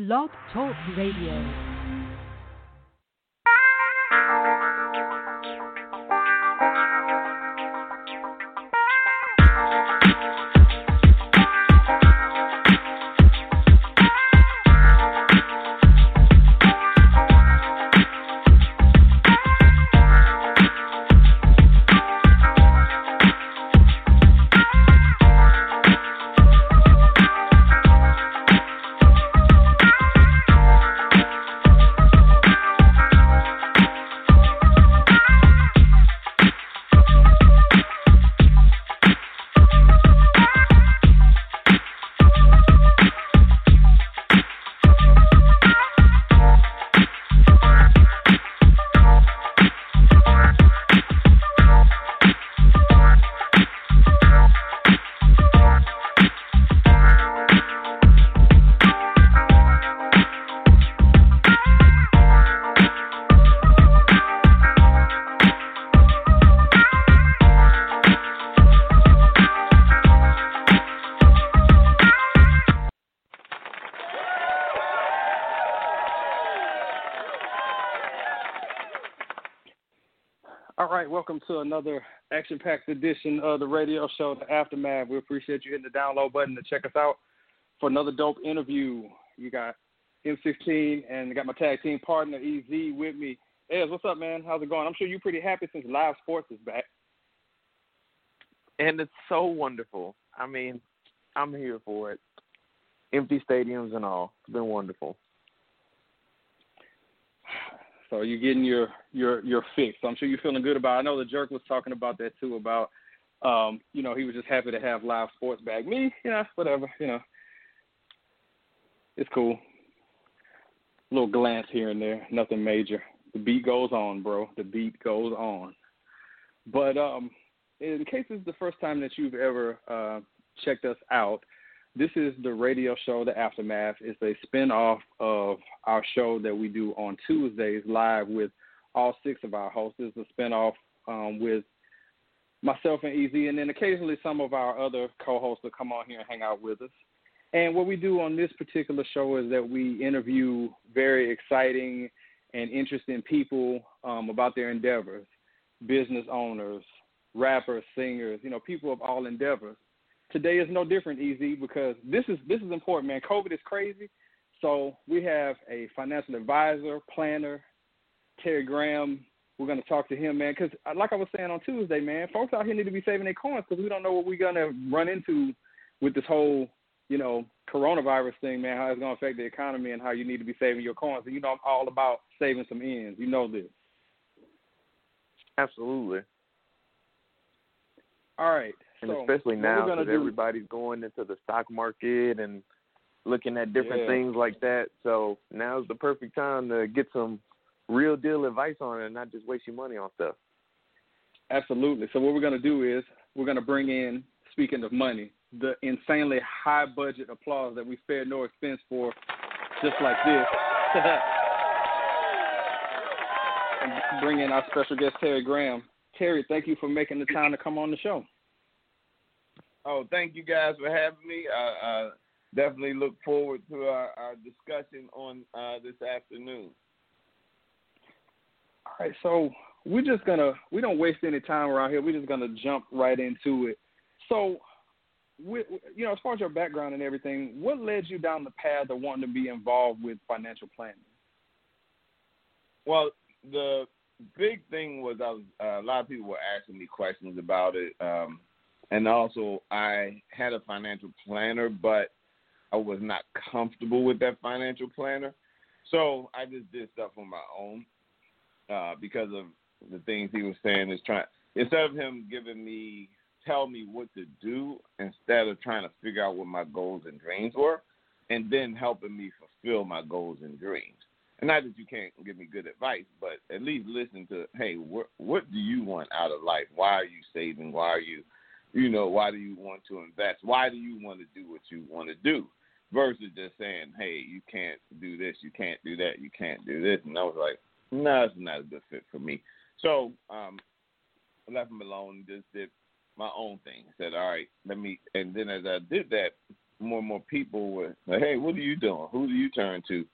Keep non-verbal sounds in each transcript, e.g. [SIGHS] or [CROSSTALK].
Blog Talk Radio. Welcome to another action-packed edition of the radio show, The Aftermath. We appreciate you hitting the download button to check us out for another dope interview. You got M16 and got my tag team partner EZ with me. Ez, what's up, man? How's it going? I'm sure you're pretty happy since live sports is back. And it's so wonderful. I mean, I'm here for it. Empty stadiums and all. It's been wonderful. So you're getting your your your fix. So I'm sure you're feeling good about. It. I know the jerk was talking about that too. About um, you know, he was just happy to have live sports back. Me, you know, whatever, you know, it's cool. A little glance here and there, nothing major. The beat goes on, bro. The beat goes on. But um, in case it's the first time that you've ever uh, checked us out, this is the radio show, The Aftermath. It's a spin-off of our show that we do on Tuesdays live with all six of our hosts. It's a spin-off um, with myself and Ez, and then occasionally some of our other co-hosts will come on here and hang out with us. And what we do on this particular show is that we interview very exciting and interesting people um, about their endeavors, business owners, rappers, singers, you know, people of all endeavors today is no different, EZ, because this is this is important, man. COVID is crazy, so we have a financial advisor, planner, Terry Graham. We're going to talk to him, man, because uh, like I was saying on Tuesday, man, folks out here need to be saving their coins because we don't know what we're going to run into with this whole, you know, coronavirus thing, man. How it's going to affect the economy and how you need to be saving your coins. And you know, I'm all about saving some ends. You know this. Absolutely. All right and so, especially now because everybody's going into the stock market and looking at different yeah. things like that. So now's the perfect time to get some real deal advice on it and not just waste your money on stuff. Absolutely. So what we're going to do is we're going to bring in, speaking of money, the insanely high budget applause that we spared no expense for, just like this. [LAUGHS] and bring in our special guest Terry Graham. Terry, thank you for making the time to come on the show. Oh, thank you guys for having me. I, I definitely look forward to our, our discussion on uh, this afternoon. All right, so we're just gonna we don't waste any time around here. We're just gonna jump right into it. So, we, you know, as far as your background and everything, what led you down the path of wanting to be involved with financial planning? Well, the big thing was I was uh, a lot of people were asking me questions about it. Um, and also I had a financial planner, but I was not comfortable with that financial planner, so I just did stuff on my own uh, because of the things he was saying. Is trying instead of him giving me tell me what to do instead of trying to figure out what my goals and dreams were, and then helping me fulfill my goals and dreams. And not that you can't give me good advice, but at least listen to, hey, what what do you want out of life? Why are you saving? Why are you you know, why do you want to invest? Why do you want to do what you want to do? Versus just saying, hey, you can't do this, you can't do that, you can't do this. And I was like, no, it's not a good fit for me. So um, I left him alone and just did my own thing. Said, all right, let me. And then as I did that, more and more people were like, "Hey, what are you doing? Who do you turn to?"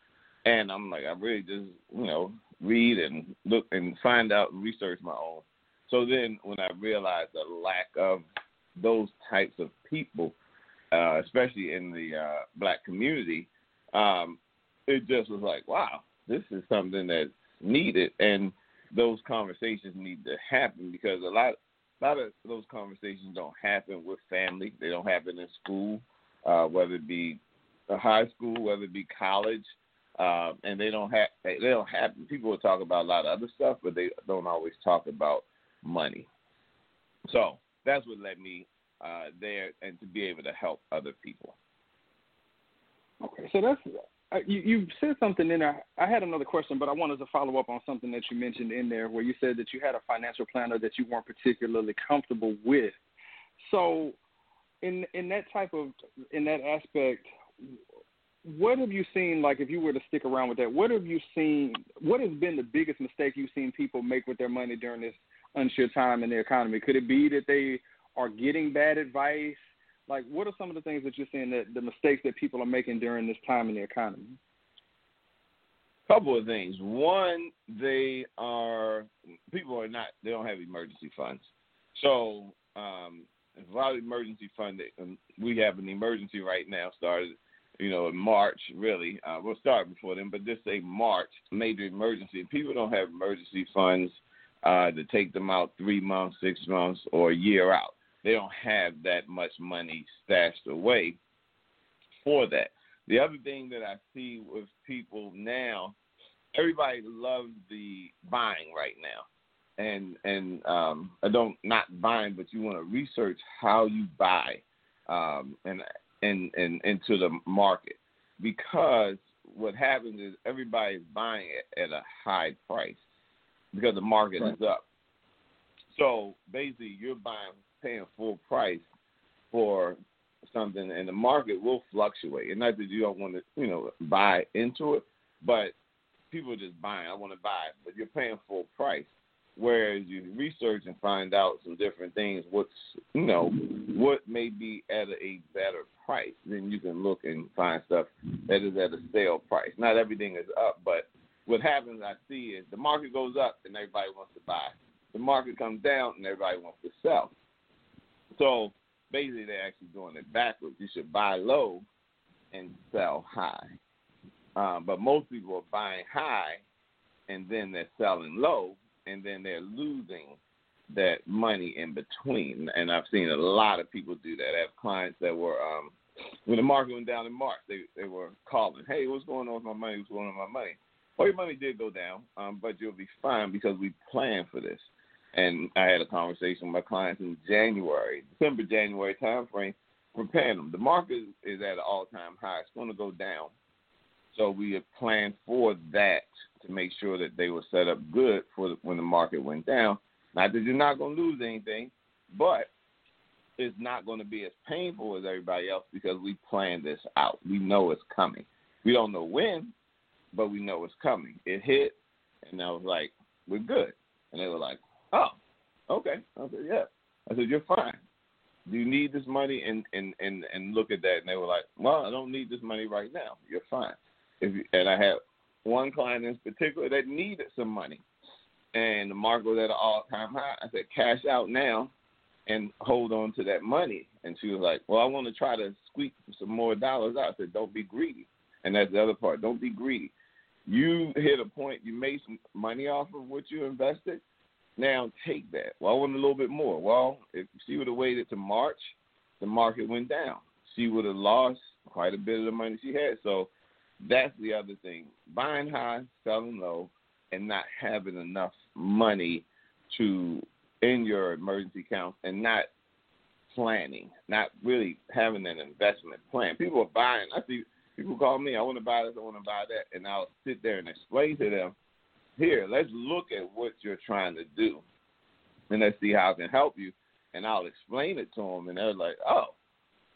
And I'm like, I really just you know read and look and find out and research my own. So then when I realized the lack of those types of people, uh, especially in the uh, black community, um, it just was like, wow, this is something that's needed, and those conversations need to happen because a lot, a lot of those conversations don't happen with family. They don't happen in school, uh, whether it be high school, whether it be college, uh, and they don't have they don't have people will talk about a lot of other stuff, but they don't always talk about money. So that's what led me uh, there and to be able to help other people. Okay, so that's uh, you, you said something in there. I had another question, but I wanted to follow up on something that you mentioned in there, where you said that you had a financial planner that you weren't particularly comfortable with. So, in in that type of in that aspect, what have you seen? Like, if you were to stick around with that, what have you seen? What has been the biggest mistake you've seen people make with their money during this unsure time in the economy? Could it be that they are getting bad advice? Like, what are some of the things that you're seeing that the mistakes that people are making during this time in the economy? Couple of things. One, they are people are not. They don't have emergency funds. So um, a lot of emergency funding. Um, we have an emergency right now started you know, in March, really. Uh, we'll start before then, but just say March, major emergency. People don't have emergency funds uh, to take them out three months, six months, or a year out. They don't have that much money stashed away for that. The other thing that I see with people now, everybody loves the buying right now. And and um, I don't not buying, but you want to research how you buy. Um, and and in into the market because what happens is everybody's buying it at a high price because the market right. is up. So basically, you're buying paying full price for something, and the market will fluctuate. And not that you don't want to, you know, buy into it, but people are just buying. I want to buy it, but you're paying full price. Whereas you research and find out some different things, what's you know, what may be at a better price, then you can look and find stuff that is at a sale price. Not everything is up, but what happens I see is the market goes up and everybody wants to buy. The market comes down and everybody wants to sell. So basically they're actually doing it backwards. You should buy low and sell high. Um, but most people are buying high and then they're selling low and then they're losing that money in between. And I've seen a lot of people do that. I have clients that were um when the market went down in March, they they were calling, Hey, what's going on with my money? What's going on with my money? Well your money did go down, um, but you'll be fine because we planned for this. And I had a conversation with my clients in January, December, January time frame, preparing them. The market is at an all time high. It's going to go down. So we had planned for that to make sure that they were set up good for the, when the market went down. Not that you're not going to lose anything, but it's not going to be as painful as everybody else because we planned this out. We know it's coming. We don't know when, but we know it's coming. It hit, and I was like, "We're good," and they were like, "Oh, okay." I said, "Yeah." I said, "You're fine. Do you need this money?" And and and and look at that, and they were like, "Well, I don't need this money right now. You're fine." If you, and I had one client in particular that needed some money, and the market was at an all-time high. I said, cash out now and hold on to that money. And she was like, well, I want to try to squeak some more dollars out. I said, don't be greedy. And that's the other part. Don't be greedy. You hit a point, you made some money off of what you invested. Now take that. Well, I want a little bit more. Well, if she would have waited to March, the market went down. She would have lost quite a bit of the money she had. So that's the other thing. Buying high, selling low, and not having enough money to in your emergency account and not planning, not really having an investment plan. People are buying. I see people call me, I want to buy this, I want to buy that, and I'll sit there and explain to them, here, let's look at what you're trying to do, and let's see how I can help you. And I'll explain it to them, and they're like, oh,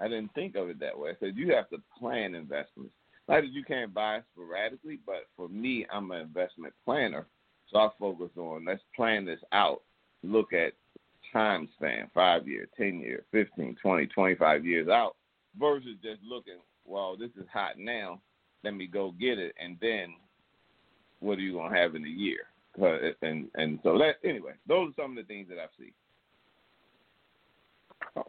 I didn't think of it that way. I said, you have to plan investments. Not that you can't buy sporadically, but for me, I'm an investment planner. So I focus on let's plan this out. Look at time span, five year, ten year, fifteen, twenty, twenty five years out, versus just looking, well, this is hot now, let me go get it, and then what are you gonna have in a year? Uh, and and so that anyway, those are some of the things that I've seen.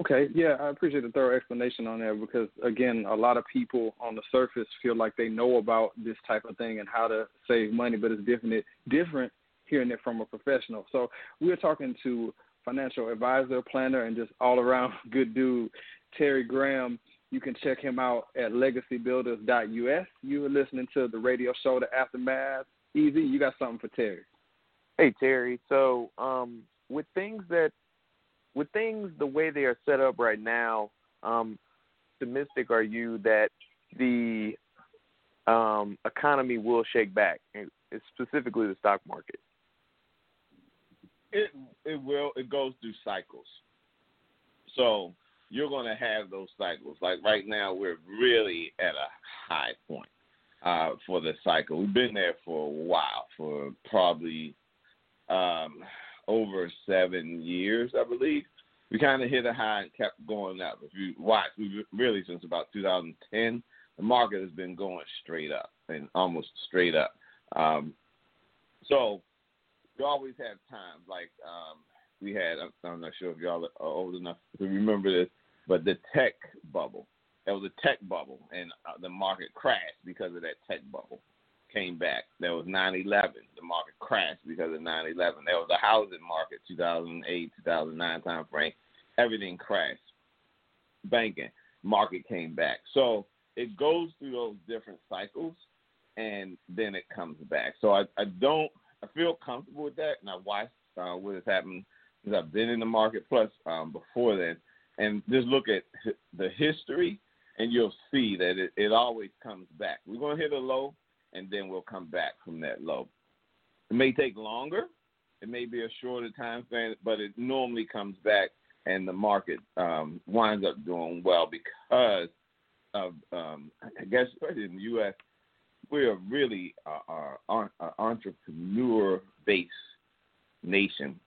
Okay, yeah, I appreciate the thorough explanation on that because again, a lot of people on the surface feel like they know about this type of thing and how to save money, but it's different different hearing it from a professional. So we're talking to financial advisor, planner, and just all around [LAUGHS] good dude, Terry Graham. You can check him out at legacybuilders.us. You are listening to the radio show, The Aftermath. Ez, you got something for Terry. Hey Terry, so um, with things that with things the way they are set up right now, um, optimistic are you that the um, economy will shake back, specifically the stock market? It it will. It goes through cycles. So you're going to have those cycles. Like right now, we're really at a high point uh, for the cycle. We've been there for a while, for probably um, over seven years, I believe. We kind of hit a high and kept going up. If you watch, we really since about 2010, the market has been going straight up and almost straight up. Um, so you always have times like um, we had. I'm not sure if y'all are old enough to remember this, but the tech bubble. There was a tech bubble, and uh, the market crashed because of that tech bubble came back. There was 9/11. The market crashed because of 9/11. There was the housing market, 2008, 2009 time frame. Everything crashed. Banking market came back. So it goes through those different cycles, and then it comes back. So I, I don't. I feel comfortable with that, and I watched uh, what has happened because I've been in the market plus um, before then, and just look at the history, and you'll see that it, it always comes back. We're gonna hit a low, and then we'll come back from that low. It may take longer, it may be a shorter time span, but it normally comes back, and the market um, winds up doing well because of, um, I guess, especially in the U.S., we are really an entrepreneur-based nation,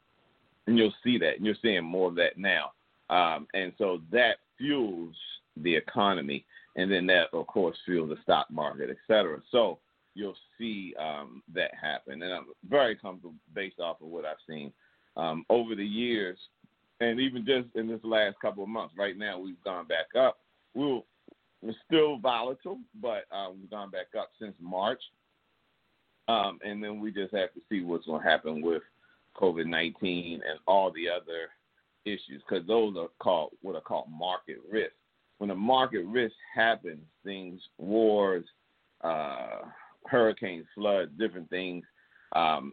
and you'll see that, and you're seeing more of that now, um, and so that fuels the economy, and then that, of course, fuels the stock market, et cetera. So you'll see um, that happen. And I'm very comfortable based off of what I've seen um, over the years, and even just in this last couple of months. Right now, we've gone back up. We'll, we're still volatile, but uh, we've gone back up since March. Um, and then we just have to see what's going to happen with COVID 19 and all the other issues, because those are called what are called market risks. When a market risk happens, things, wars, uh, hurricanes, floods, different things, um,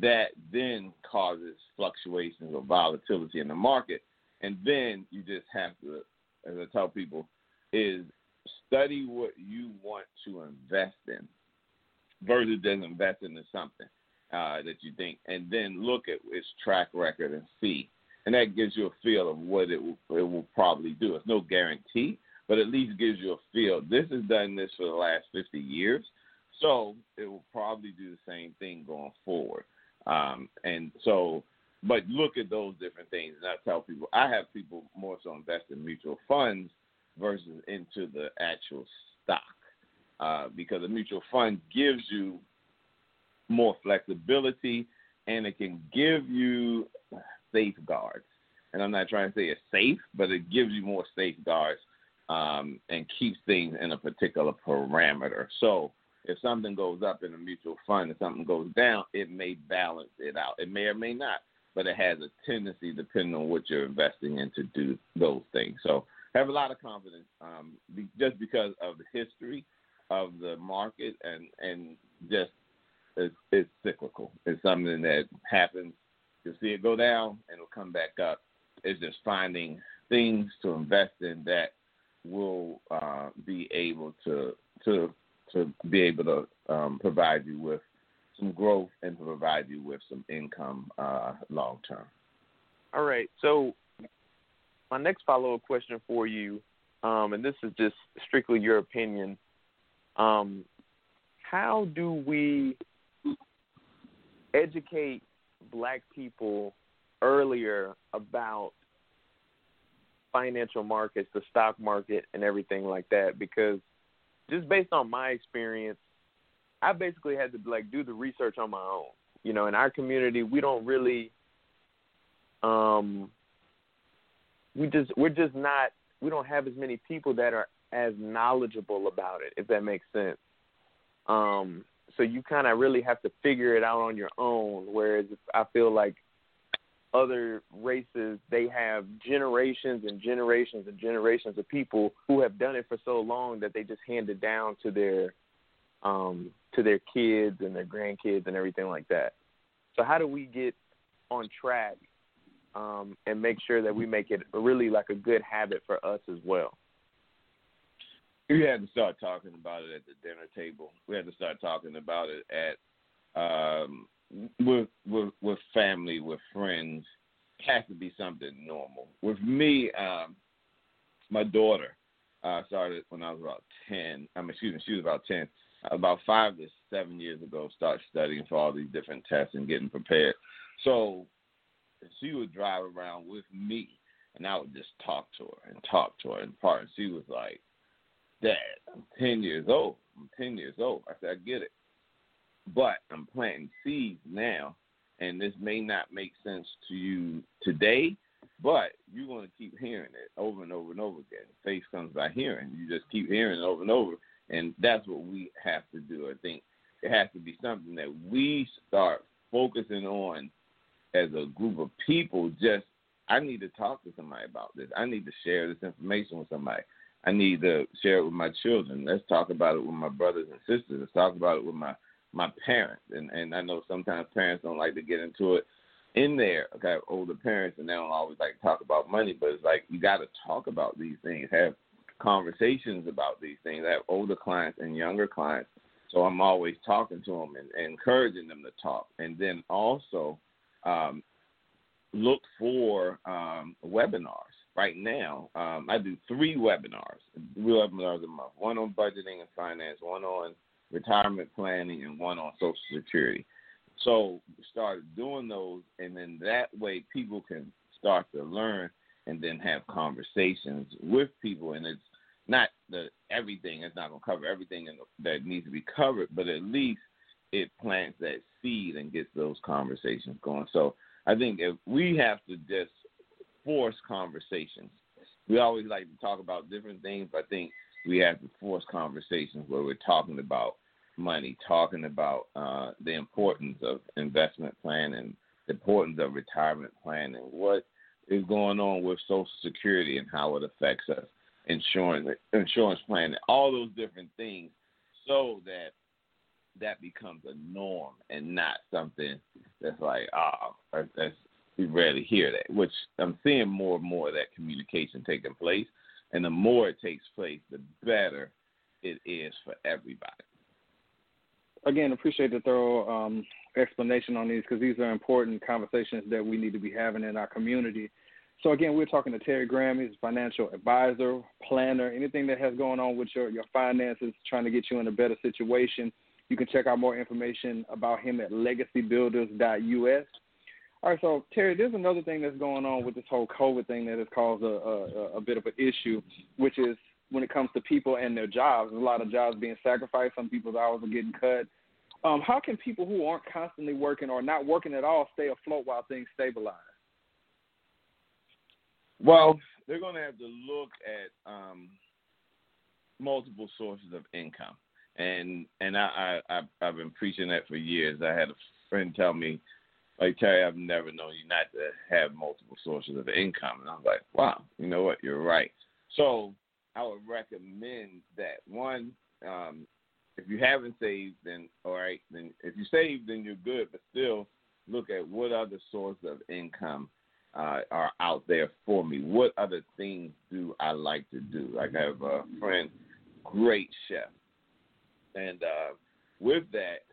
that then causes fluctuations or volatility in the market. And then you just have to, as I tell people, is study what you want to invest in versus just investing in something uh, that you think, and then look at its track record and see. And that gives you a feel of what it will, it will probably do. It's no guarantee, but at least gives you a feel. This has done this for the last 50 years. So it will probably do the same thing going forward. Um, and so, but look at those different things. And I tell people, I have people more so invest in mutual funds versus into the actual stock uh, because a mutual fund gives you more flexibility and it can give you safeguards. And I'm not trying to say it's safe, but it gives you more safeguards um, and keeps things in a particular parameter. So if something goes up in a mutual fund and something goes down, it may balance it out. It may or may not, but it has a tendency, depending on what you're investing in, to do those things. So have a lot of confidence, um, just because of the history of the market and and just it's, it's cyclical. It's something that happens. You'll see it go down and it'll come back up. It's just finding things to invest in that will uh, be able to to to be able to um, provide you with some growth and to provide you with some income uh, long term. All right. So my next follow up question for you, um, and this is just strictly your opinion. Um, how do we educate black people earlier about financial markets, the stock market, and everything like that. Because just based on my experience, I basically had to like do the research on my own. You know, in our community, we don't really, um, we just we're just not we don't have as many people that are as knowledgeable about it, if that makes sense. Um, so you kind of really have to figure it out on your own. Whereas I feel like other races, they have generations and generations and generations of people who have done it for so long that they just hand it down to their um, to their kids and their grandkids and everything like that. So how do we get on track um, and make sure that we make it really like a good habit for us as well? We had to start talking about it at the dinner table. We had to start talking about it at um, with with with family, with friends. It has to be something normal. With me, um, my daughter uh, started when I was about ten. I mean, excuse me, she was about ten. About five to seven years ago, start studying for all these different tests and getting prepared. So she would drive around with me, and I would just talk to her and talk to her and part. And she was like, "Dad, I'm ten years old. I'm ten years old." I said, "I get it, but I'm planting seeds now, and this may not make sense to you today." But you're going to keep hearing it over and over and over again. Faith comes by hearing. You just keep hearing it over and over, and that's what we have to do. I think it has to be something that we start focusing on as a group of people just I need to talk to somebody about this. I need to share this information with somebody. I need to share it with my children. Let's talk about it with my brothers and sisters. Let's talk about it with my my parents. And and I know sometimes parents don't like to get into it in there. I have older parents and they don't always like to talk about money, but it's like you got to talk about these things. Have conversations about these things. I have older clients and younger clients, so I'm always talking to them and, and encouraging them to talk. And then also um, look for um, webinars. Right now, um, I do three webinars, three webinars a month. One on budgeting and finance, one on retirement planning, and one on Social Security. So started doing those, and then that way people can start to learn and then have conversations with people. And it's not the everything. It's not going to cover everything that needs to be covered, but at least it plants that seed and gets those conversations going. So I think if we have to just force conversations, we always like to talk about different things, but I think we have to force conversations where we're talking about money, talking about uh, the importance of investment planning, the importance of retirement planning, what is going on with Social Security and how it affects us, insurance, insurance planning, all those different things, so that that becomes a norm and not something that's like, oh, that's we rarely hear that. Which I'm seeing more and more of that communication taking place, and the more it takes place, the better it is for everybody. Again, appreciate the thorough um, explanation on these because these are important conversations that we need to be having in our community. So again, we're talking to Terry Graham. He's a financial advisor, planner, anything that has going on with your, your finances, trying to get you in a better situation. You can check out more information about him at legacybuilders.us. All right, so Terry, there's another thing that's going on with this whole COVID thing that has caused a, a, a bit of an issue, which is when it comes to people and their jobs. There's a lot of jobs being sacrificed. Some people's hours are getting cut. Um, how can people who aren't constantly working or not working at all stay afloat while things stabilize? Well, they're going to have to look at um, multiple sources of income and and I, I I've been preaching that for years. I had a friend tell me, like Terry, I've never known you not to have multiple sources of income, and I was like, wow, you know what, you're right. So I would recommend that one. Um, if you haven't saved, then all right. Then if you save, then you're good. But still, look at what other sources of income uh, are out there for me. What other things do I like to do? Like I have a friend, great chef and uh, with that,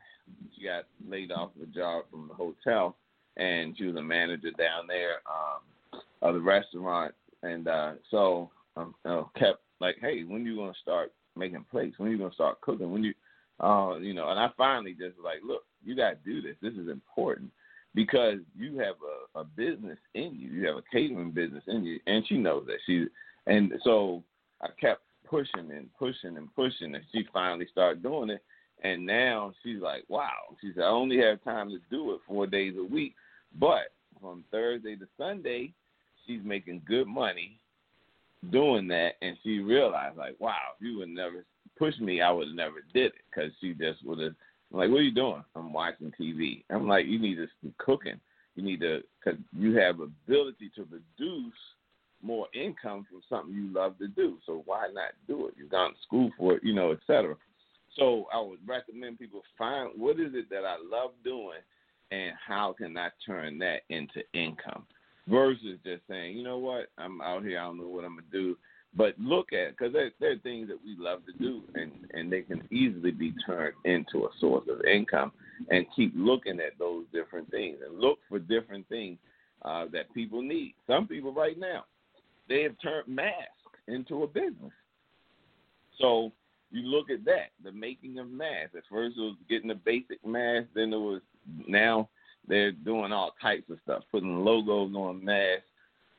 she got laid off of a job from the hotel, and she was a manager down there um, of the restaurant. And uh, so um, uh, kept like, hey, when you gonna start making plates? When you gonna start cooking? When you, uh, you know? And I finally just like, look, you got to do this. This is important because you have a a business in you. You have a catering business in you, and she knows that. She and so I kept pushing and pushing and pushing, and she finally started doing it. And now she's like, wow. She said, I only have time to do it four days a week, but from Thursday to Sunday, she's making good money doing that. And she realized, like, wow, if you would never push me, I would have never did it because she just would have. like, what are you doing? I'm watching TV. I'm like, you need to be cooking. You need to, because you have ability to produce more income from something you love to do. So why not do it? You've gone to school for it, you know, et cetera. So I would recommend people find what is it that I love doing and how can I turn that into income versus just saying, you know what, I'm out here, I don't know what I'm gonna do. But look at because there, there are things that we love to do, and and they can easily be turned into a source of income. And keep looking at those different things, and look for different things uh, that people need. Some people right now, they have turned masks into a business. So you look at that, the making of masks. At first it was getting the basic mask, then it was now they're doing all types of stuff, putting logos on masks,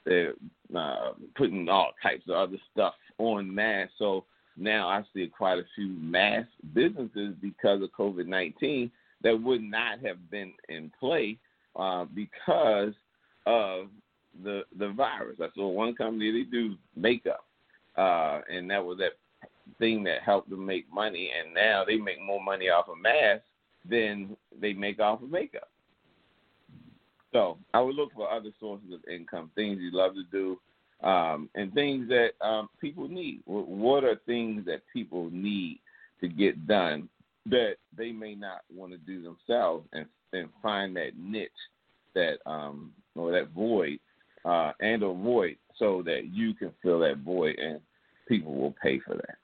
they're uh, putting all types of other stuff on masks. So now I see quite a few mask businesses because of COVID nineteen that would not have been in play uh, because of the the virus. I saw one company they do makeup, uh, and that was that thing that helped them make money, and now they make more money off of masks than they make off of makeup. So I would look for other sources of income, things you love to do, um, and things that um, people need. What are things that people need to get done that they may not want to do themselves, and and find that niche, that um, or that void, uh, and or void, so that you can fill that void, and people will pay for that.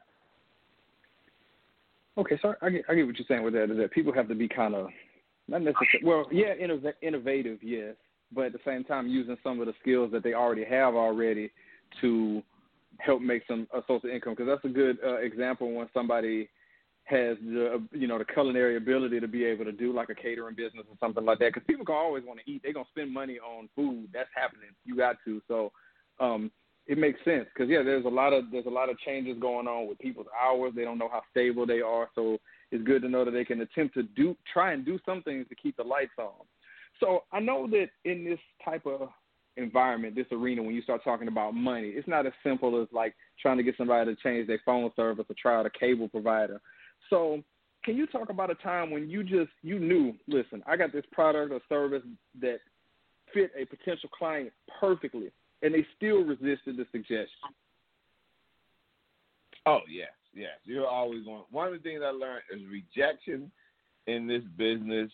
Okay, so I get, I get what you're saying with that. Is that people have to be kind of not necessarily well, yeah, innov- innovative, yes, but at the same time using some of the skills that they already have already to help make some a source of income. Because that's a good uh, example when somebody has the you know the culinary ability to be able to do like a catering business or something like that. Because people can always want to eat. They're gonna spend money on food. That's happening. You got to. So um, it makes sense because yeah, there's a lot of there's a lot of changes going on with people's hours. They don't know how stable they are, so it's good to know that they can attempt to do try and do some things to keep the lights on. So I know that in this type of environment, this arena, when you start talking about money, it's not as simple as like trying to get somebody to change their phone service or try out a cable provider. So can you talk about a time when you just you knew, listen, I got this product or service that fit a potential client perfectly and they still resisted the suggestion. Oh yes, yes. You're always going. One of the things I learned is rejection in this business,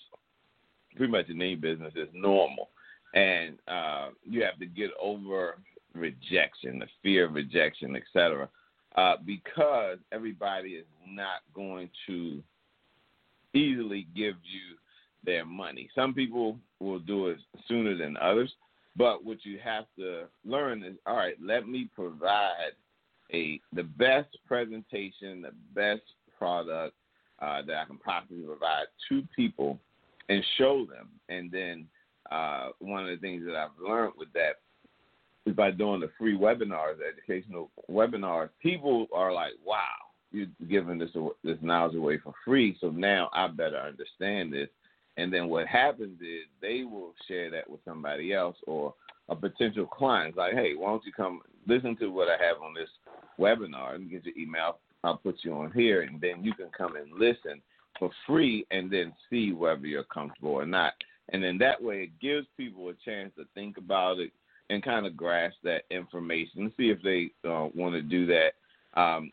pretty much in any business, is normal, and uh, you have to get over rejection, the fear of rejection, etc. Uh, because everybody is not going to easily give you their money. Some people will do it sooner than others. But what you have to learn is, all right, let me provide a the best presentation, the best product uh, that I can possibly provide to people and show them. And then uh, one of the things that I've learned with that is by doing the free webinars, educational webinars, people are like, wow, you're giving this this knowledge away for free. So now I better understand this and then what happens is they will share that with somebody else or a potential client. Like, hey, why don't you come listen to what I have on this webinar and get your email. I'll put you on here, and then you can come and listen for free, and then see whether you're comfortable or not. And then that way, it gives people a chance to think about it and kind of grasp that information and see if they uh, want to do that. Um,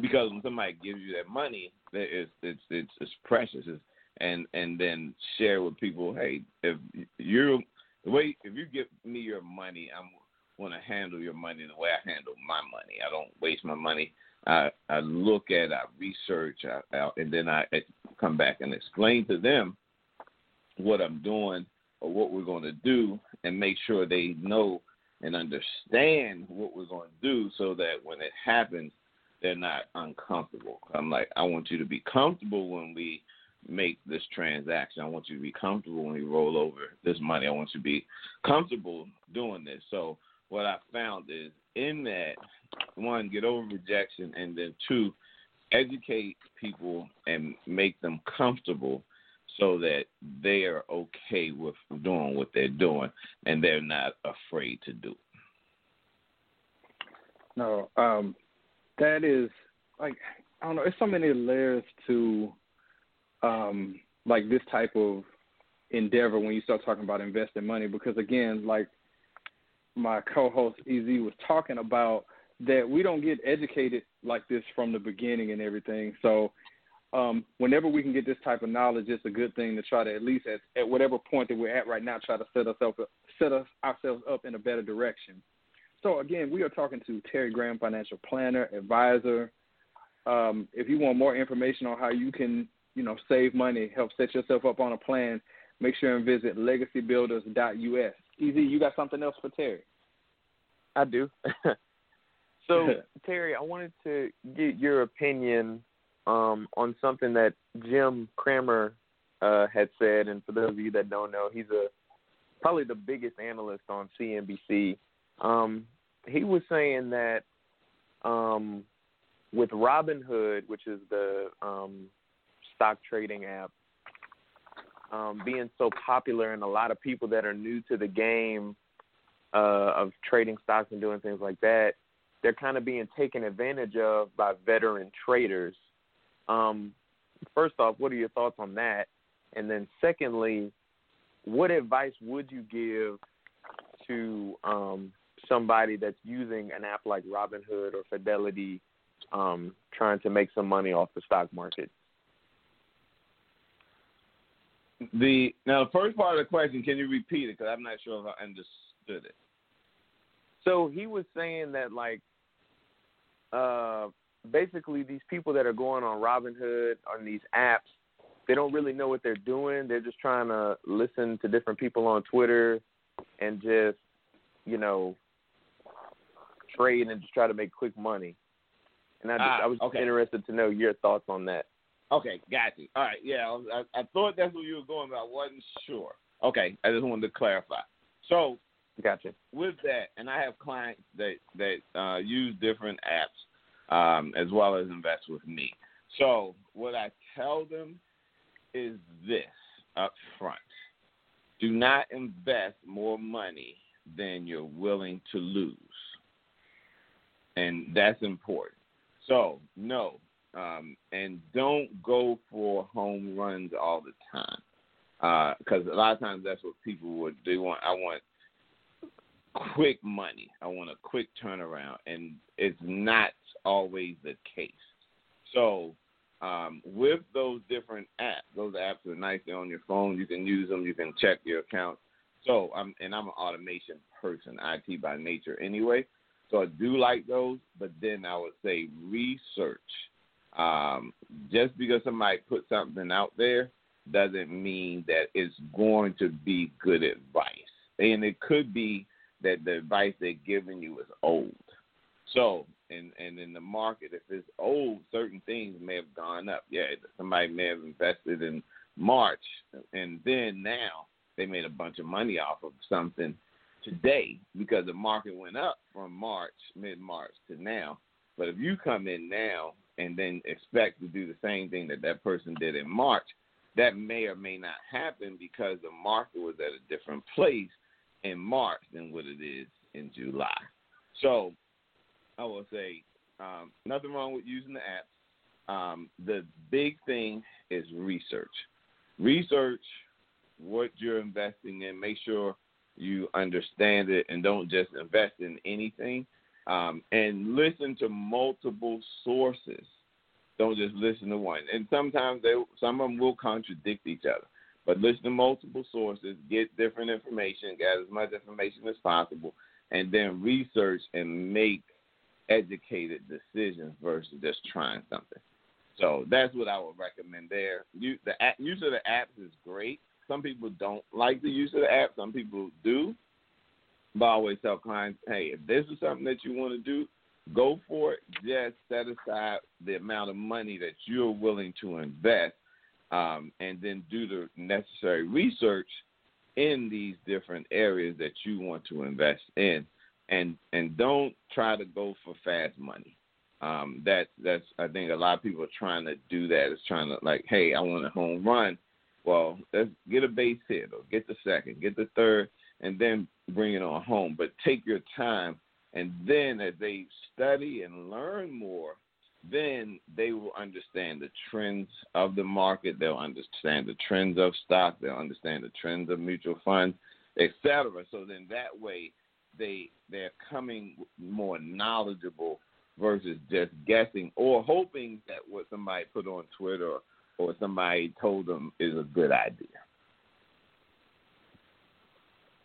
because when somebody gives you that money, it's it's it's, it's precious. It's and and then share with people, hey, if you the way if you give me your money, I'm want to handle your money the way I handle my money. I don't waste my money. I I look at, I research, I, I, and then I come back and explain to them what I'm doing or what we're going to do, and make sure they know and understand what we're going to do, so that when it happens, they're not uncomfortable. I'm like, I want you to be comfortable when we make this transaction. I want you to be comfortable when you roll over this money. I want you to be comfortable doing this. So what I found is in that one, get over rejection, and then two, educate people and make them comfortable so that they are okay with doing what they're doing and they're not afraid to do it. No, um, that is like I don't know. It's so many layers to um, like this type of endeavor when you start talking about investing money because again, like my co-host Ez was talking about that we don't get educated like this from the beginning and everything. So um, whenever we can get this type of knowledge, it's a good thing to try to at least at, at whatever point that we're at right now, try to set ourselves up, set us ourselves up in a better direction. So again, we are talking to Terry Graham, financial planner, advisor. Um, if you want more information on how you can, you know, save money, help set yourself up on a plan, make sure and visit legacybuilders.us. Ez, you got something else for Terry? I do. [LAUGHS] so [LAUGHS] Terry, I wanted to get your opinion um, on something that Jim Cramer uh, had said, and for those of you that don't know, he's a probably the biggest analyst on CNBC. Um, he was saying that um, with Robinhood, which is the um, stock trading app, um, being so popular, and a lot of people that are new to the game uh, of trading stocks and doing things like that, they're kind of being taken advantage of by veteran traders. Um, first off, what are your thoughts on that? And then, secondly, what advice would you give to um, somebody that's using an app like Robinhood or Fidelity, um, trying to make some money off the stock market? The now the first part of the question, can you repeat it? Because I'm not sure if I understood it. So he was saying that like, uh, basically these people that are going on Robinhood on these apps, they don't really know what they're doing. They're just trying to listen to different people on Twitter and just, you know, trade and just try to make quick money. And I, just, ah, I was okay. interested to know your thoughts on that. Okay, got you. All right, yeah, I, I, thought that's where you were going, but I wasn't sure. Okay, I just wanted to clarify. So, gotcha. With that, and I have clients that that uh, use different apps um, as well as invest with me. So, what I tell them is this up front: Do not invest more money than you're willing to lose, and that's important. So, no, um, and don't go for home runs all the time because uh, a lot of times that's what people would do. Want I want quick money. I want a quick turnaround, and it's not always the case. So um, with those different apps, those apps are nice. They're on your phone. You can use them. You can check your account. So I'm and I'm an automation person, IT by nature anyway. So I do like those, but then I would say research um, just because somebody put something out there doesn't mean that it's going to be good advice. And it could be that the advice they're giving you is old. So, and and in the market, if it's old, certain things may have gone up. Yeah, somebody may have invested in March, and then now they made a bunch of money off of something today because the market went up from March, mid March to now. But if you come in now and then expect to do the same thing that that person did in March, that may or may not happen because the market was at a different place in March than what it is in July. So I will say um, nothing wrong with using the app. Um, the big thing is research. Research what you're investing in. Make sure you understand it and don't just invest in anything um, and listen to multiple sources. Don't just listen to one. And sometimes they, some of them will contradict each other. But listen to multiple sources, get different information, get as much information as possible, and then research and make educated decisions versus just trying something. So that's what I would recommend there. You, the use of the apps is great. Some people don't like the use of the app. Some people do. But I always tell clients, hey, if this is something that you want to do, go for it. Just set aside the amount of money that you're willing to invest um, and then do the necessary research in these different areas that you want to invest in, and and don't try to go for fast money. Um, that that's I think a lot of people are trying to do that. Is trying to like, hey, I want a home run. Well, let's get a base hit or get the second, get the third, and then bring it on home. But take your time, and then as they study and learn more, then they will understand the trends of the market. They'll understand the trends of stock. They'll understand the trends of mutual funds, etc. So then that way, they they're coming more knowledgeable versus just guessing or hoping that what somebody put on Twitter or, or somebody told them is a good idea.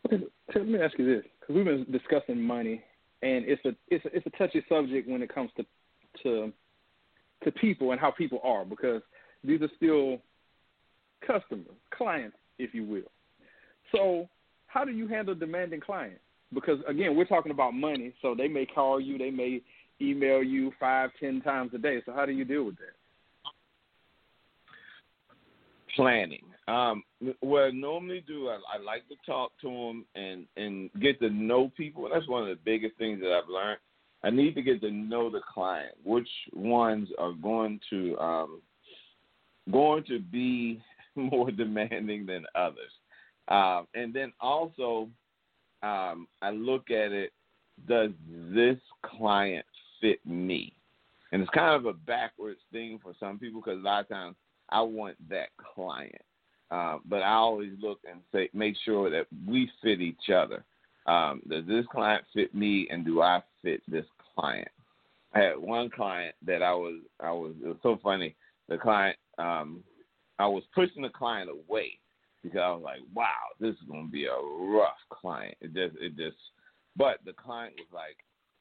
Okay, let me ask you this, because we've been discussing money, and it's a it's a, it's a touchy subject when it comes to to to people and how people are, because these are still customers, clients, if you will. So, how do you handle demanding clients? Because again, we're talking about money, so they may call you, they may email you five, ten times a day. So, how do you deal with that? Planning. Um, what I normally do, I, I like to talk to them and and get to know people. That's one of the biggest things that I've learned. I need to get to know the client, which ones are going to um, going to be [LAUGHS] more demanding than others, um, and then also um, I look at it: Does this client fit me? And it's kind of a backwards thing for some people because a lot of times I want that client. Uh, but I always look and say, make sure that we fit each other. Um, does this client fit me, and do I fit this client? I had one client that I was, I was, it was so funny. The client, um, I was pushing the client away because I was like, wow, this is gonna be a rough client. It just, it just, but the client was like,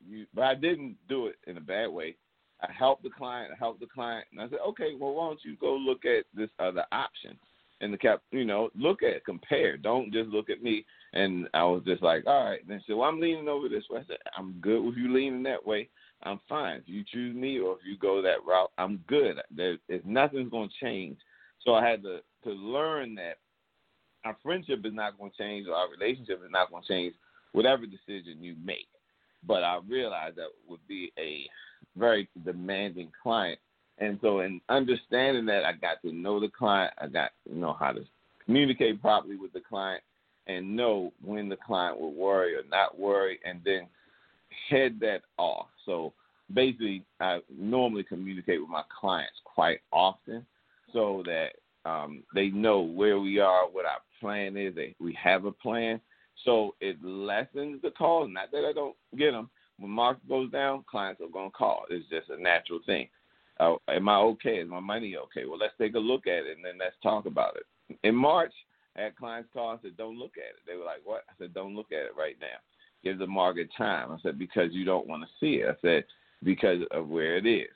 you, but I didn't do it in a bad way. I helped the client, I helped the client, and I said, okay, well, why don't you go look at this other option? And the cap, you know, look at compare. Don't just look at me. And I was just like, all right. Then said, well, I'm leaning over this way. I said, I'm good with you leaning that way. I'm fine. If you choose me or if you go that route, I'm good. There, if nothing's going to change. So I had to to learn that our friendship is not going to change or our relationship is not going to change whatever decision you make. But I realized that would be a very demanding client and so, in understanding that, I got to know the client. I got to know how to communicate properly with the client and know when the client will worry or not worry, and then head that off. So, basically, I normally communicate with my clients quite often so that um, they know where we are, what our plan is. We have a plan. So it lessens the calls. Not that I don't get them. When market goes down, clients are going to call. It's just a natural thing. Uh, am I okay? Is my money okay? Well, let's take a look at it and then let's talk about it. In March, I had clients call and said, "Don't look at it." They were like, "What?" I said, "Don't look at it right now. Give the market time." I said, "Because you don't want to see it." I said, "Because of where it is."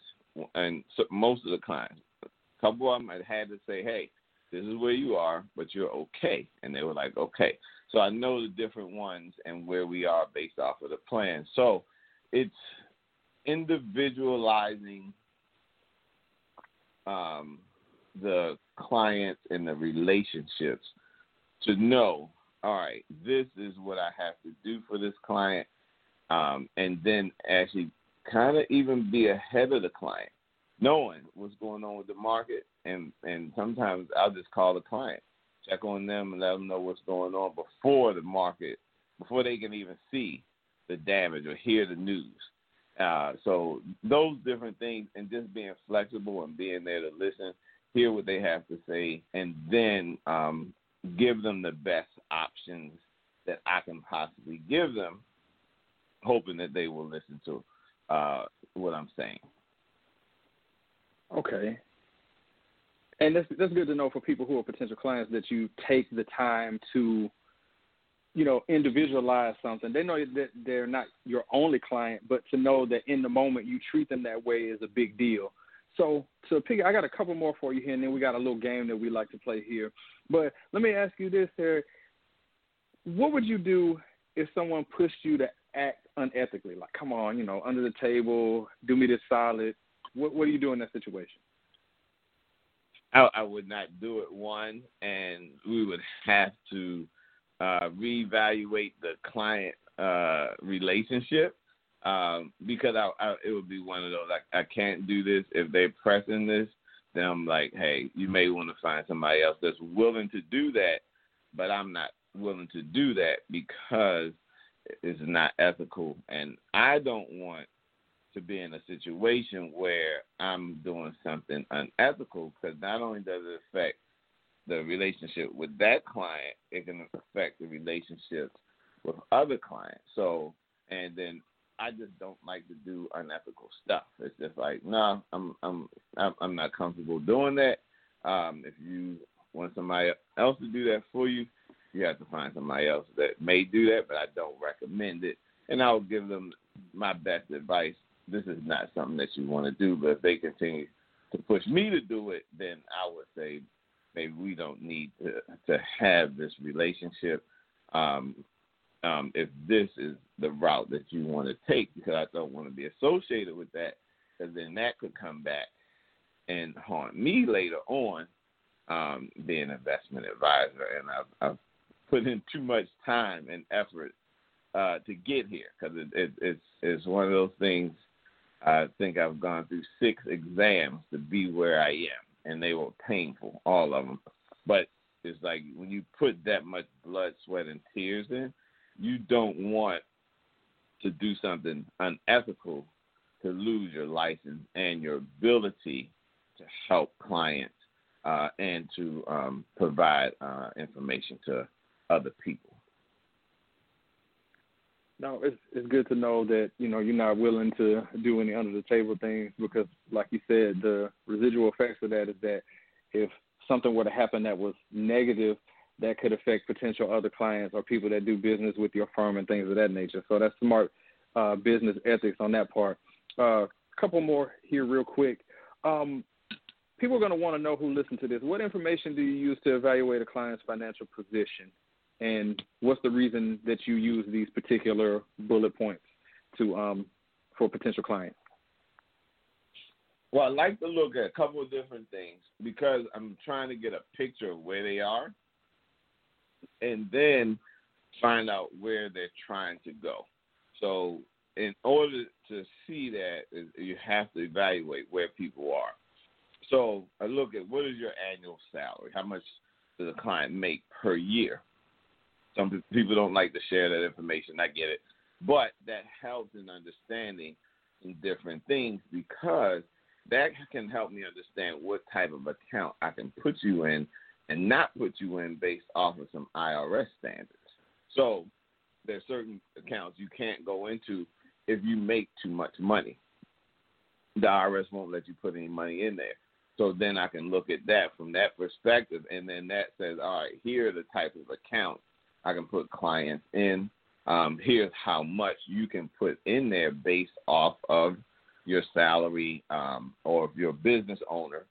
And so most of the clients, a couple of them, I had to say, "Hey, this is where you are, but you're okay," and they were like, "Okay." So I know the different ones and where we are based off of the plan. So it's individualizing um, the clients and the relationships to know, all right, this is what I have to do for this client, um, and then actually kind of even be ahead of the client, knowing what's going on with the market, and and sometimes I'll just call the client, check on them, and let them know what's going on before the market, before they can even see the damage or hear the news. Uh, so those different things, and just being flexible and being there to listen, hear what they have to say, and then um, give them the best options that I can possibly give them, hoping that they will listen to uh, what I'm saying. Okay. And that's that's good to know for people who are potential clients that you take the time to you know, individualize something. They know that they're not your only client, but to know that in the moment you treat them that way is a big deal. So, so pick, I got a couple more for you here, and then we got a little game that we like to play here. But let me ask you this, Terry. What would you do if someone pushed you to act unethically? Like, come on, you know, under the table, do me this solid. What, what do you do in that situation? I, I would not do it one, and we would have to uh, reevaluate the client uh, relationship um, because I, I, it would be one of those like I can't do this if they're pressing this. Then I'm like, hey, you may want to find somebody else that's willing to do that, but I'm not willing to do that because it's not ethical, and I don't want to be in a situation where I'm doing something unethical because not only does it affect the relationship with that client, it can affect the relationships with other clients. So, and then I just don't like to do unethical stuff. It's just like, no, I'm I'm I'm not comfortable doing that. Um, if you want somebody else to do that for you, you have to find somebody else that may do that, but I don't recommend it. And I'll give them my best advice. This is not something that you want to do, but if they continue to push me to do it, then I would say maybe we don't need to to have this relationship. Um, um, if this is the route that you want to take, because I don't want to be associated with that, because then that could come back and haunt me later on, um, being an investment advisor, and I've, I've put in too much time and effort uh, to get here, because it, it, it's it's one of those things. I think I've gone through six exams to be where I am, and they were painful, all of them. But it's like when you put that much blood, sweat, and tears in, you don't want to do something unethical to lose your license and your ability to help clients uh, and to um, provide uh, information to other people. No, it's it's good to know that you know you're not willing to do any under the table things because, like you said, the residual effects of that is that if something were to happen that was negative that could affect potential other clients or people that do business with your firm and things of that nature. So that's smart uh, business ethics on that part. A uh, couple more here, real quick. Um, people are going to want to know who listen to this. What information do you use to evaluate a client's financial position, and what's the reason that you use these particular bullet points to um, for potential clients? Well, I like to look at a couple of different things because I'm trying to get a picture of where they are and then find out where they're trying to go. So, in order to see that, you have to evaluate where people are. So, I look at what is your annual salary? How much does a client make per year? Some people don't like to share that information. I get it. But that helps in understanding different things because that can help me understand what type of account I can put you in and not put you in based off of some IRS standards. So there's certain accounts you can't go into if you make too much money. The IRS won't let you put any money in there. So then I can look at that from that perspective, and then that says, all right, here are the type of accounts I can put clients in. Um, here's how much you can put in there based off of your salary, um, or if you're a business owner,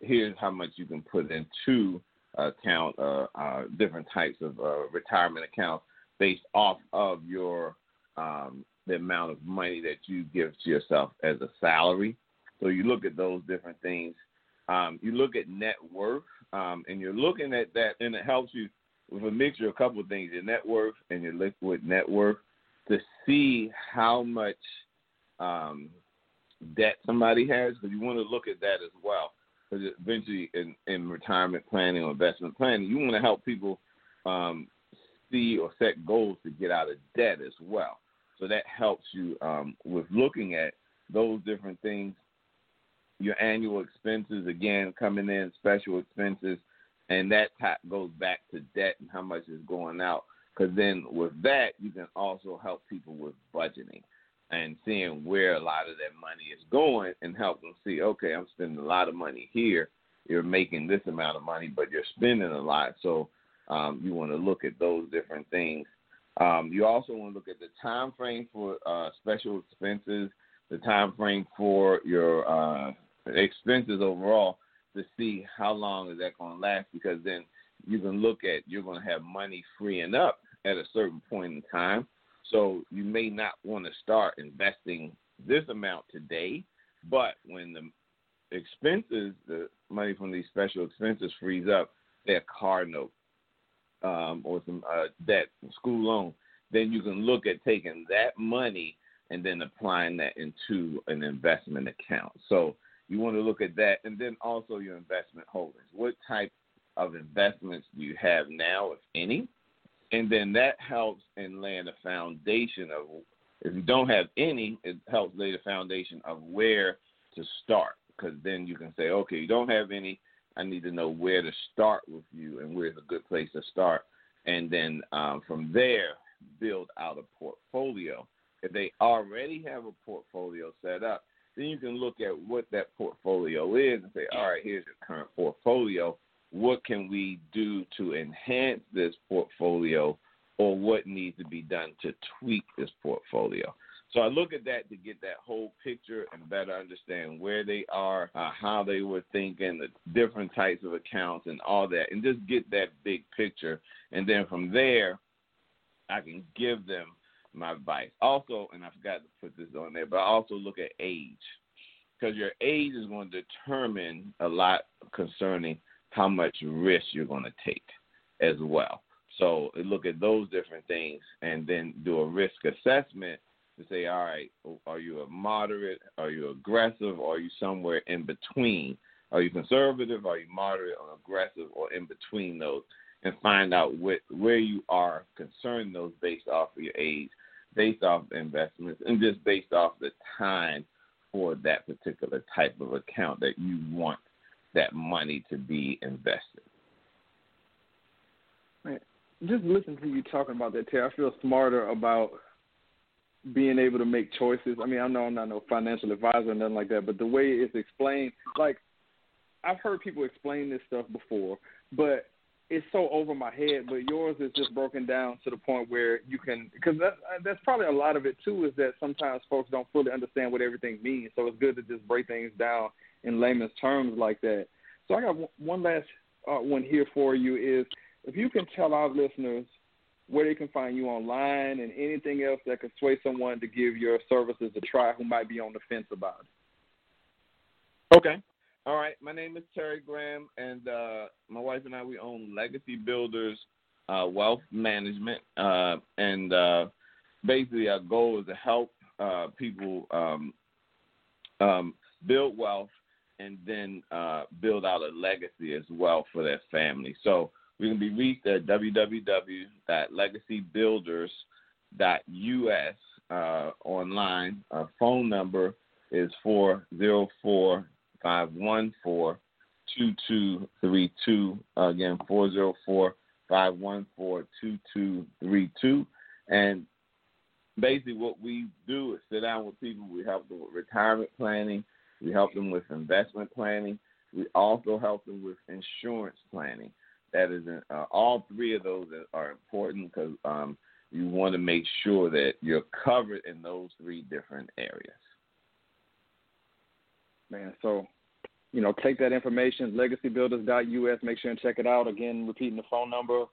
here's how much you can put into account, uh, uh, different types of uh, retirement accounts based off of your um, the amount of money that you give to yourself as a salary. So you look at those different things. Um, you look at net worth, um, and you're looking at that, and it helps you with a mixture of a couple of things: your net worth and your liquid net worth, to see how much um, debt somebody has. Because you want to look at that as well because eventually in, in retirement planning or investment planning, you want to help people um, see or set goals to get out of debt as well. So that helps you um, with looking at those different things. Your annual expenses, again, coming in, special expenses, and that goes back to debt and how much is going out. Because then with that, you can also help people with budgeting and seeing where a lot of that money is going and help them see, okay, I'm spending a lot of money here. You're making this amount of money, but you're spending a lot. So um, you want to look at those different things. Um, you also want to look at the time frame for uh, special expenses, the time frame for your uh, expenses overall to see how long is that going to last because then you can look at you're going to have money freeing up at a certain point in time so you may not want to start investing this amount today, but when the expenses, the money from these special expenses frees up, their car note um, or some uh, debt, school loan, then you can look at taking that money and then applying that into an investment account. So you want to look at that, and then also your investment holdings. What type of investments do you have now, if any? And then that helps in laying a foundation of. If you don't have any, it helps lay the foundation of where to start. Because then you can say, okay, you don't have any. I need to know where to start with you and where's a good place to start. And then um, from there, build out a portfolio. If they already have a portfolio set up, then you can look at what that portfolio is and say, all right, here's your current portfolio. What can we do to enhance this portfolio or what needs to be done to tweak this portfolio? So I look at that to get that whole picture and better understand where they are, uh, how they were thinking, the different types of accounts, and all that, and just get that big picture. And then from there, I can give them my advice. Also, and I forgot to put this on there, but I also look at age because your age is going to determine a lot concerning how much risk you're going to take as well. So look at those different things and then do a risk assessment to say, all right, are you a moderate, are you aggressive, or are you somewhere in between? Are you conservative, are you moderate or aggressive, or in between those? And find out what, where you are concerning those based off of your age, based off investments, and just based off the time for that particular type of account that you want that money to be invested. Right. Just listen to you talking about that, Terry. I feel smarter about being able to make choices. I mean, I know I'm not no financial advisor or nothing like that, but the way it's explained, like I've heard people explain this stuff before, but it's so over my head. But yours is just broken down to the point where you can, because that's that's probably a lot of it too. Is that sometimes folks don't fully understand what everything means, so it's good to just break things down in layman's terms like that. So I got one last uh, one here for you is if you can tell our listeners where they can find you online, and anything else that could sway someone to give your services a try who might be on the fence about it. Okay. All right. My name is Terry Graham, and uh, my wife and I we own Legacy Builders uh, Wealth Management, uh, and uh, basically our goal is to help uh, people um, um, build wealth and then uh, build out a legacy as well for their family. So we can be reached at www.legacybuilders.us online. Our phone number is 404 514 2232. Again, 404 514 2232. And basically, what we do is sit down with people. We help them with retirement planning, we help them with investment planning, we also help them with insurance planning that is uh, all three of those are important because um, you want to make sure that you're covered in those three different areas. Man, so you know, take that information, legacybuilders.us. Make sure and check it out. Again, repeating the phone number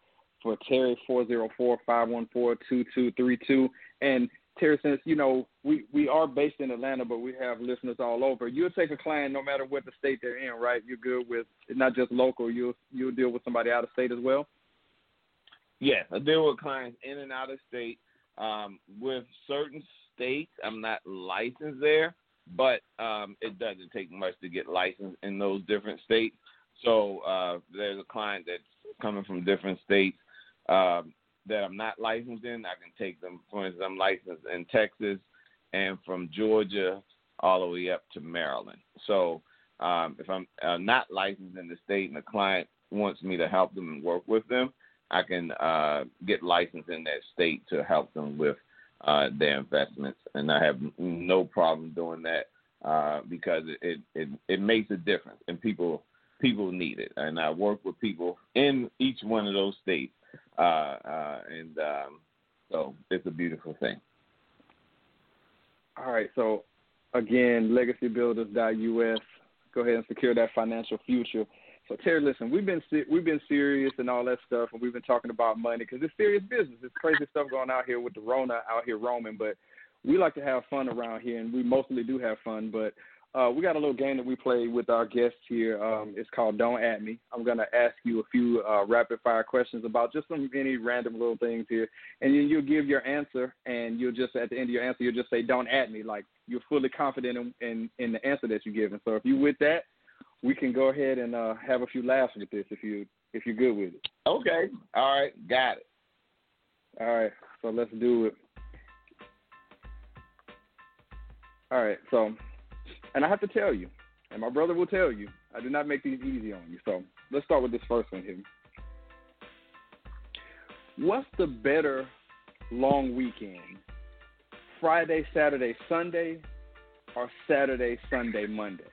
for Terry four zero four five one four two two three two. And Terry, since you know we we are based in Atlanta, but we have listeners all over. You'll take a client no matter what the state they're in, right? You're good with not just local. You'll you'll deal with somebody out of state as well. Yes, I deal with clients in and out of state. Um, with certain states, I'm not licensed there, but um, it doesn't take much to get licensed in those different states. So uh, there's a client that's coming from different states. Um, that I'm not licensed in, I can take them. For instance, I'm licensed in Texas and from Georgia all the way up to Maryland. So um, if I'm uh, not licensed in the state and the client wants me to help them and work with them, I can uh, get licensed in that state to help them with uh, their investments, and I have no problem doing that uh, because it, it it makes a difference, and people people need it. And I work with people in each one of those states uh, uh, and um, so it's a beautiful thing. All right. So again, legacybuilders.us. Go ahead and secure that financial future. So Terry, listen, we've been we've been serious and all that stuff, and we've been talking about money because it's serious business. It's crazy stuff going out here with the Rona out here roaming, but we like to have fun around here, and we mostly do have fun. But uh, we got a little game that we play with our guests here. Um, it's called Don't At Me. I'm to ask you a few uh, rapid fire questions about just some any random little things here, and then you'll give your answer, and you'll just at the end of your answer you'll just say Don't at me, like you're fully confident in in, in the answer that you're giving. So if you with that, we can go ahead and uh, have a few laughs with this if you if you're good with it. Okay. All right. Got it. All right. So let's do it. All right. So and I have to tell you, and my brother will tell you, I do not make these easy on you. So let's start with this first one here. What's the better long weekend? Friday, Saturday, Sunday, or Saturday, Sunday, Monday?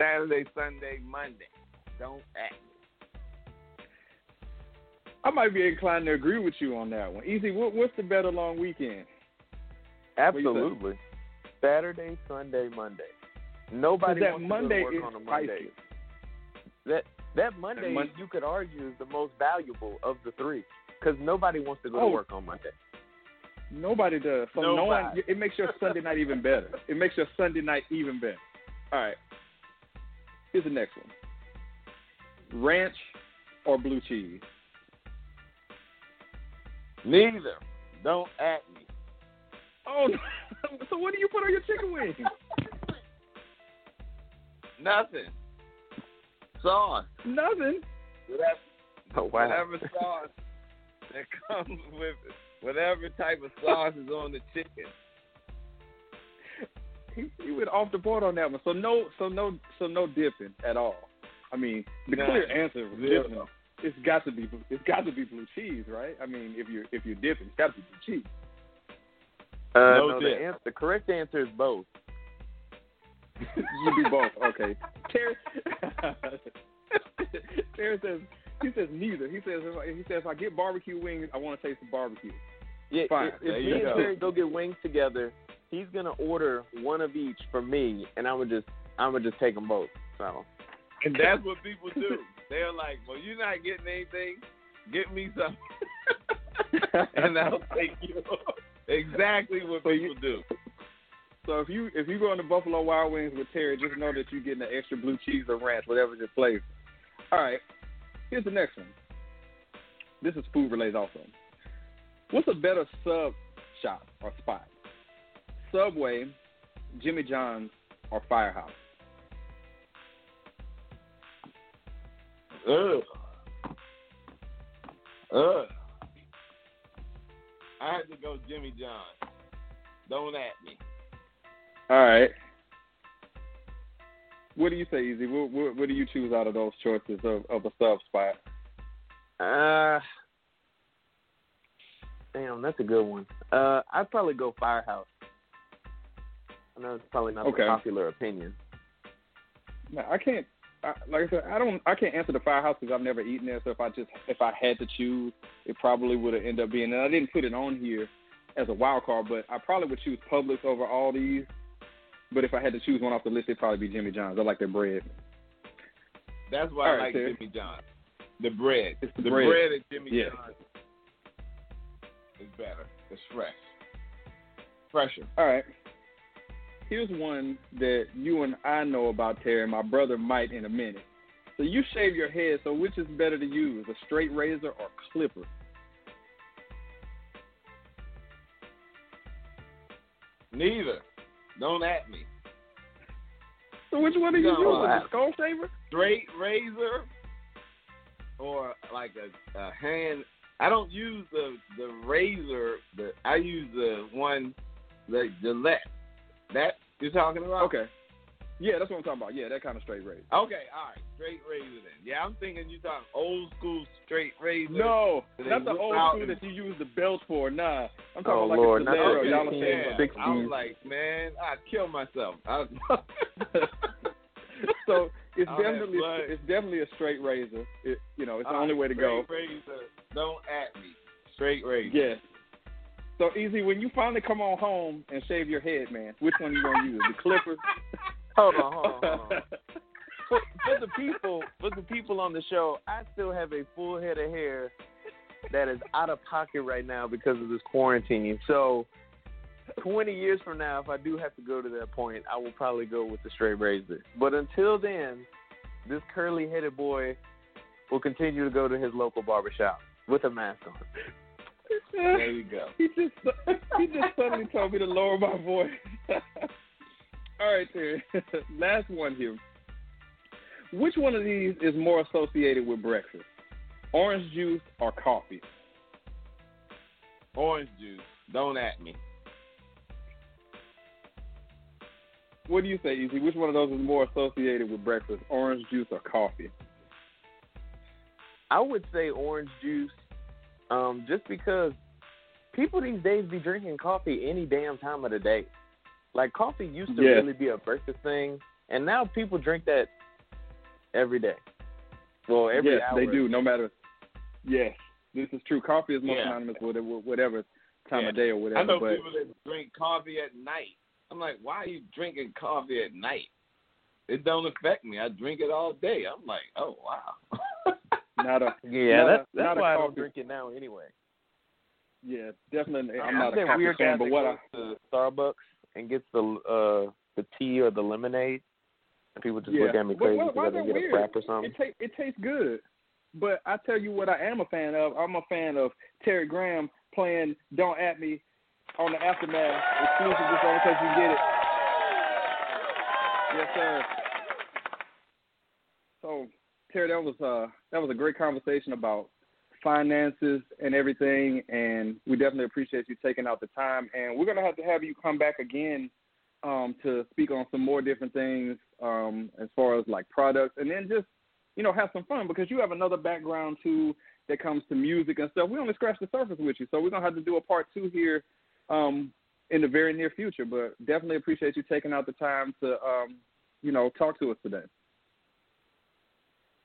Saturday, Sunday, Monday. Don't act. I might be inclined to agree with you on that one. Ez, what, what's the better long weekend? Absolutely. Saturday, Sunday, Monday. Nobody that wants Monday to go to work on a Monday. That that Monday Mon- you could argue is the most valuable of the three because nobody wants to go Oh. to work on Monday. Nobody does. So no one. It makes your Sunday night even better. It makes your Sunday night even better. All right. Here's the next one. Ranch or blue cheese? Neither. Don't at me. Oh, no. [LAUGHS] so what do you put on your chicken wings? Nothing. Sauce. Nothing. Whatever, Oh wow. whatever sauce that comes with it. Whatever type of sauce is on the chicken. He, he went off the board on that one. So no, so no, so no dipping at all. I mean, the Nah. clear answer was Zero. dipping. It's got to be. It's got to be blue cheese, right? I mean, if you're if you're dipping, it's got to be blue cheese. Uh, No no, the, dip. answer, the correct answer is both. [LAUGHS] you do both. Okay. Terry. [LAUGHS] Terry says he says neither. He says if I, he says if I get barbecue wings, I want to taste the barbecue. Yeah, Fine. if, There if you me go. and Terry go get wings together, he's gonna order one of each for me, and I'm gonna just I'm gonna just take them both. So And that's what people do. They're like, well, you're not getting anything. Get me some. [LAUGHS] and I'll take you. exactly what people do. So if you if you go into Buffalo Wild Wings with Terry, just know that you're getting the extra blue cheese or ranch, whatever's your flavor. All right. Here's the next one. This is food related also. What's a better sub shop or spot? Subway, Jimmy John's, or Firehouse? Ugh. Ugh. I had to go Jimmy John's. Don't at me. All right. What do you say, Ez? What, what, what do you choose out of those choices of, of a sub spot? uh damn, that's a good one. Uh I'd probably go Firehouse. I know it's probably not Okay. the popular opinion. No, I can't. I, like I said, I don't. I can't answer the firehouse because I've never eaten there. So if I just if I had to choose, it probably would have ended up being. And I didn't put it on here as a wild card, but I probably would choose Publix over all these. But if I had to choose one off the list, it'd probably be Jimmy John's. I like their bread. That's why All I right, like Terry. Jimmy John's. The bread. It's the the bread. bread at Jimmy Yeah. John is better. It's fresh. Fresher. All right. Here's one that you and I know about, Terry. My brother might in a minute. So you shave your head. So which is better to use, a straight razor or clipper? Neither. Don't at me. So which one are you No, using, uh, I- the skull shaver? Straight razor or like a, a hand. I don't use the the razor. The I use the one the Gillette. That you're talking about? Okay. Yeah, that's what I'm talking about. Yeah, that kind of straight razor. Okay, all right. Straight razor then. Yeah, I'm thinking you talking old school straight razor. No, They not the old school and- that you use the belt for. Nah, I'm talking Oh, about like Lord, a not Gillette or the Dollar fifteen, Shave. yeah. sixteen. I was like, man, I'd kill myself. I, [LAUGHS] so it's [LAUGHS] I'll have definitely it's definitely a straight razor. It, you know, it's the only right, way to go. Straight razor. Don't at me. Straight razor. Yes. So Ez when you finally come on home and shave your head, man. Which one you gonna use? The clippers? [LAUGHS] Hold on, hold on, hold on. [LAUGHS] For, for the people, for the people on the show, I still have a full head of hair that is out of pocket right now because of this quarantine. So 20 years from now, if I do have to go to that point, I will probably go with the straight razor. But until then, this curly headed boy will continue to go to his local barbershop with a mask on. There you go. He just he just suddenly told me to lower my voice. [LAUGHS] All right, Terry. [LAUGHS] Last one here. Which one of these is more associated with breakfast? Orange juice or coffee? Orange juice. Don't at me. What do you say, Ez? Which one of those is more associated with breakfast? Orange juice or coffee? I would say orange juice, um, just because people these days be drinking coffee any damn time of the day. Like coffee used to Yeah. really be a breakfast thing, and now people drink that every day. Well, every yes, hour. they do. No matter. Yes, this is true. Coffee is more Yeah. synonymous with whatever time Yeah. of day or whatever. I know but people that drink coffee at night. I'm like, why are you drinking coffee at night? It don't affect me. I drink it all day. I'm like, oh wow. [LAUGHS] not a [LAUGHS] Yeah, not a- that's that's not why I don't drink it now anyway. yeah, definitely. I'm I'm not a coffee weird fan, but what I goes to Starbucks and gets the uh the tea or the lemonade, and people just yeah. look at me crazy because why I didn't get weird? a frap or something. It ta- it tastes good. But I tell you what I am a fan of. I'm a fan of Terry Graham playing "Don't At Me" on the Aftermath exclusive just only because you get it. Yes, sir. So Terry, that was uh that was a great conversation about finances and everything, and we definitely appreciate you taking out the time. And we're gonna have to have you come back again um, to speak on some more different things um, as far as like products, and then just you know have some fun because you have another background too that comes to music and stuff. We only scratched the surface with you, so we're gonna have to do a part two here um, in the very near future. But definitely appreciate you taking out the time to um, you know talk to us today.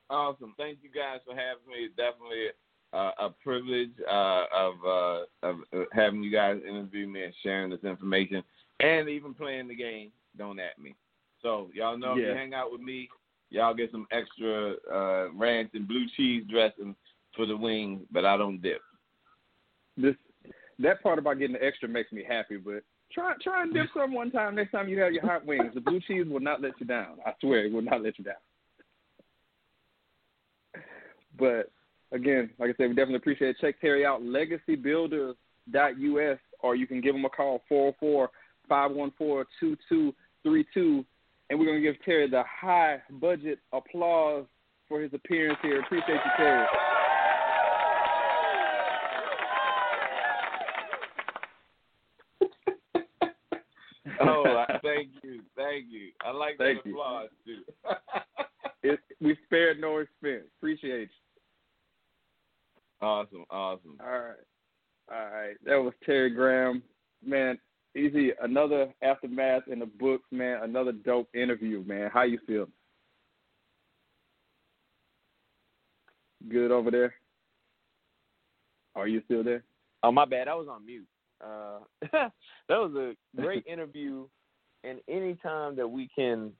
Awesome. Thank you guys for having me. It's definitely uh, a privilege uh, of uh, of uh, having you guys interview me and sharing this information, and even playing the game. Don't at me. So y'all know if you hang out with me, y'all get some extra uh, ranch and blue cheese dressing for the wings, but I don't dip. This that part about getting the extra makes me happy, but try try and dip some one time next time you have your hot wings. The blue cheese will not let you down. I swear it will not let you down. But again, like I said, we definitely appreciate it. Check Terry out, legacybuilders.us, or you can give him a call, 404-514-2232. And we're going to give Terry the high budget applause for his appearance here. Appreciate you, Terry. [LAUGHS] [LAUGHS] oh, thank you, thank you. I like Thank that you. applause too. [LAUGHS] It, we spared no expense. Appreciate you. Awesome, awesome. All right. All right. That was Terry Graham. Man, Ez. Another aftermath in the books, man. Another dope interview, man. How you feel? Good over there? Are you still there? Oh my bad, I was on mute. Uh, [LAUGHS] that was a great [LAUGHS] interview, and anytime that we can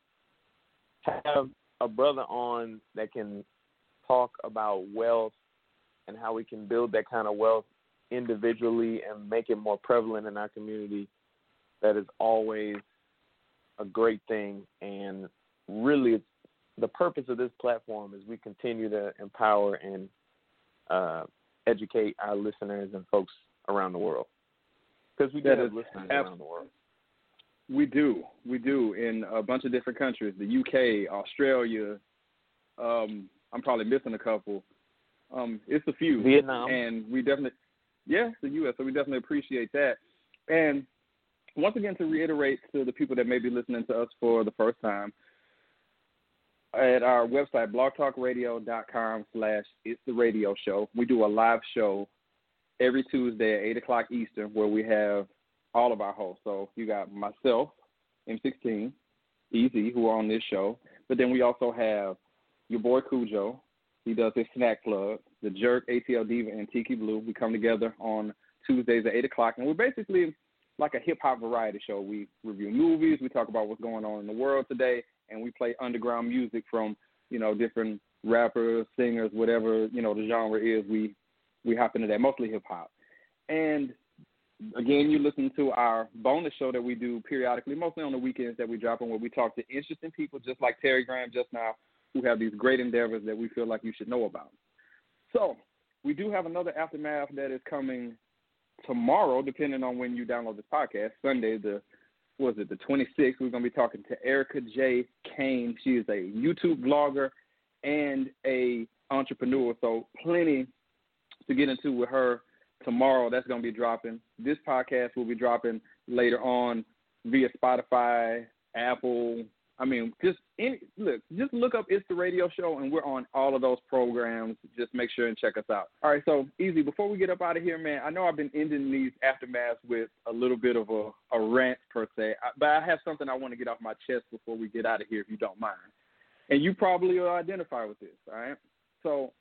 have a brother on that can talk about wealth and how we can build that kind of wealth individually and make it more prevalent in our community, that is always a great thing. And really, it's, the purpose of this platform is we continue to empower and uh, educate our listeners and folks around the world. Because we do have listeners around the world. We do. We do in a bunch of different countries. The UK, Australia. Um, I'm probably missing a couple. Um, it's a few. Vietnam. and we definitely, yeah, the U.S. So we definitely appreciate that. And once again, to reiterate to the people that may be listening to us for the first time, at our website, blogtalkradio.com slash It's the Radio Show, we do a live show every Tuesday at 8 o'clock Eastern where we have all of our hosts. So you got myself, M16, Ez, who are on this show. But then we also have your boy Cujo. He does his snack plug. The Jerk, ATL Diva, and Tiki Blue. We come together on Tuesdays at 8 o'clock. And we're basically like a hip hop variety show. We review movies. We talk about what's going on in the world today. And we play underground music from, you know, different rappers, singers, whatever, you know, the genre is. We we hop into that, mostly hip hop. And again, you listen to our bonus show that we do periodically, mostly on the weekends that we drop on, where we talk to interesting people, just like Terry Graham just now, who have these great endeavors that we feel like you should know about. So we do have another aftermath that is coming tomorrow, depending on when you download this podcast. Sunday, the was it the 26th? We're going to be talking to Erica J. Kane. She is a YouTube blogger and a entrepreneur. So plenty to get into with her tomorrow. That's going to be dropping. This podcast will be dropping later on via Spotify, Apple. I mean, just any, look, just look up It's the Radio Show, and we're on all of those programs. Just make sure and check us out. All right, so Ez. Before we get up out of here, man, I know I've been ending these aftermaths with a little bit of a, a rant per se, but I have something I want to get off my chest before we get out of here, if you don't mind. And you probably will identify with this. All right, so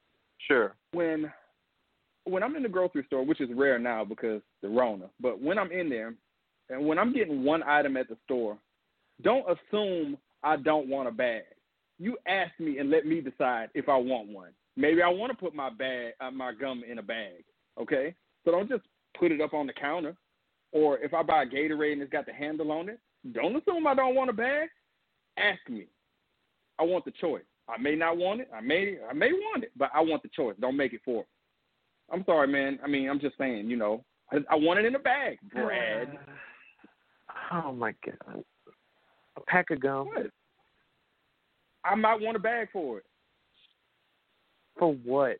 Sure. when when I'm in the grocery store, which is rare now because the Rona, but when I'm in there and when I'm getting one item at the store, don't assume I don't want a bag. You ask me and let me decide if I want one. Maybe I want to put my bag, uh, my gum in a bag. Okay, so don't just put it up on the counter. Or if I buy a Gatorade and it's got the handle on it, don't assume I don't want a bag. Ask me. I want the choice. I may not want it. I may I may want it, but I want the choice. Don't make it for me. I'm sorry, man. I mean, I'm just saying, you know, I, I want it in a bag, Brad. [SIGHS] Oh my god. A pack of gum What? I might want a bag for it. for what?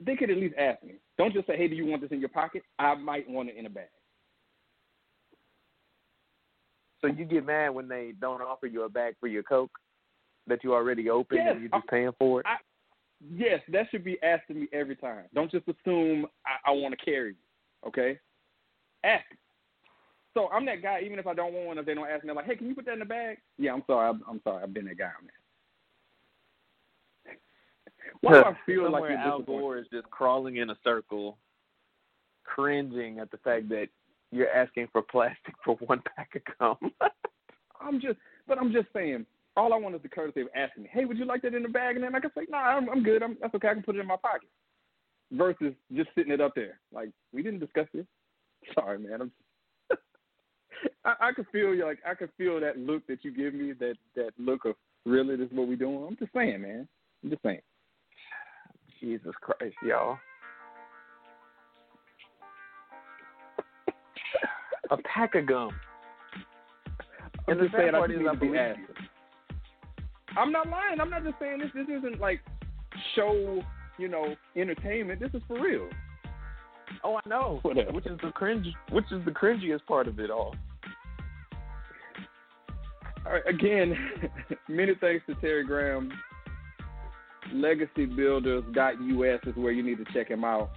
They could at least ask me. Don't just say, "Hey, do you want this in your pocket?" I might want it in a bag. So you get mad when they don't offer you a bag for your Coke that you already opened Yes, and you're just paying for it? I- Yes, that should be asked of me every time. Don't just assume I, I want to carry you. Okay? Ask. me. So I'm that guy. Even if I don't want one, if they don't ask me, I'm like, "Hey, can you put that in the bag?" Yeah, I'm sorry. I'm, I'm sorry. I've been that guy on that. Why do I feel like Somewhere you're Al? Gore is just crawling in a circle, cringing at the fact that you're asking for plastic for one pack of gum. [LAUGHS] I'm just, but I'm just saying. All I want is the courtesy of asking me, "Hey, would you like that in the bag?" And then I can say, "No, nah, I'm, I'm good. I'm, that's okay. I can put it in my pocket." Versus just sitting it up there, like we didn't discuss this. [LAUGHS] Sorry, man. I'm. I, I could feel you, like I could feel that look that you give me, that that look of really, this is what we doing. I'm just saying, man. I'm just saying. Jesus Christ, y'all. a pack of gum. I'm And just saying, I part just is need I to be believe asked. you. I'm not lying. I'm not just saying this. This isn't like show, you know, entertainment. This is for real. Oh, I know. Whatever. Which is the cringe? Which is the cringiest part of it all? Again, [LAUGHS] many thanks to Terry Graham. LegacyBuilders.us is where you need to check him out.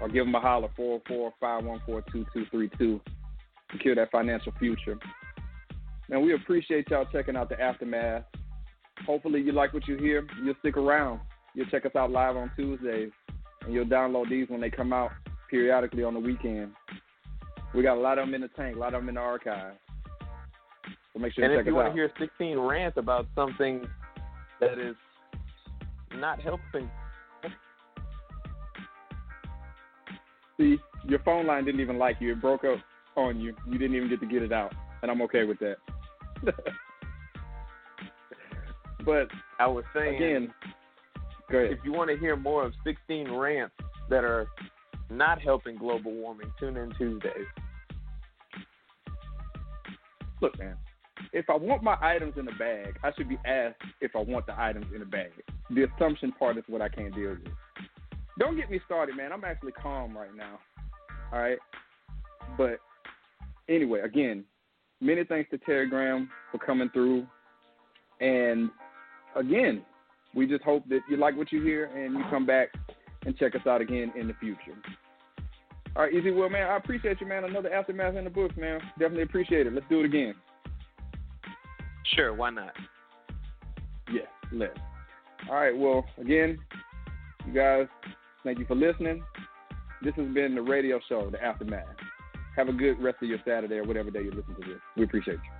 Or give him a holler, 445142232. Secure that financial future. And we appreciate y'all checking out the Aftermath. Hopefully you like what you hear. You'll stick around. You'll check us out live on Tuesdays. And you'll download these when they come out periodically on the weekend. We got a lot of them in the tank, a lot of them in the archive. So make sure And if you want out. to hear 16 rants about something that is not helping, See, your phone line didn't even like you. It broke up on you. You didn't even get to get it out. And I'm okay with that. [LAUGHS] but I was saying, again, if you want to hear more of 16 rants that are not helping global warming, tune in Tuesdays. Look, man, if I want my items in a bag, I should be asked if I want the items in a bag. The assumption part is what I can't deal with. Don't get me started, man. I'm actually calm right now. All right. But anyway, again, many thanks to Terry Graham for coming through. And again, we just hope that you like what you hear and you come back and check us out again in the future. All right, Ez Will, man, I appreciate you, man. Another aftermath in the books, man. Definitely appreciate it. Let's do it again. Sure, why not? Yes, let's. All right, well, again, you guys, thank you for listening. This has been the radio show, The Aftermath. Have a good rest of your Saturday or whatever day you listen to this. We appreciate you.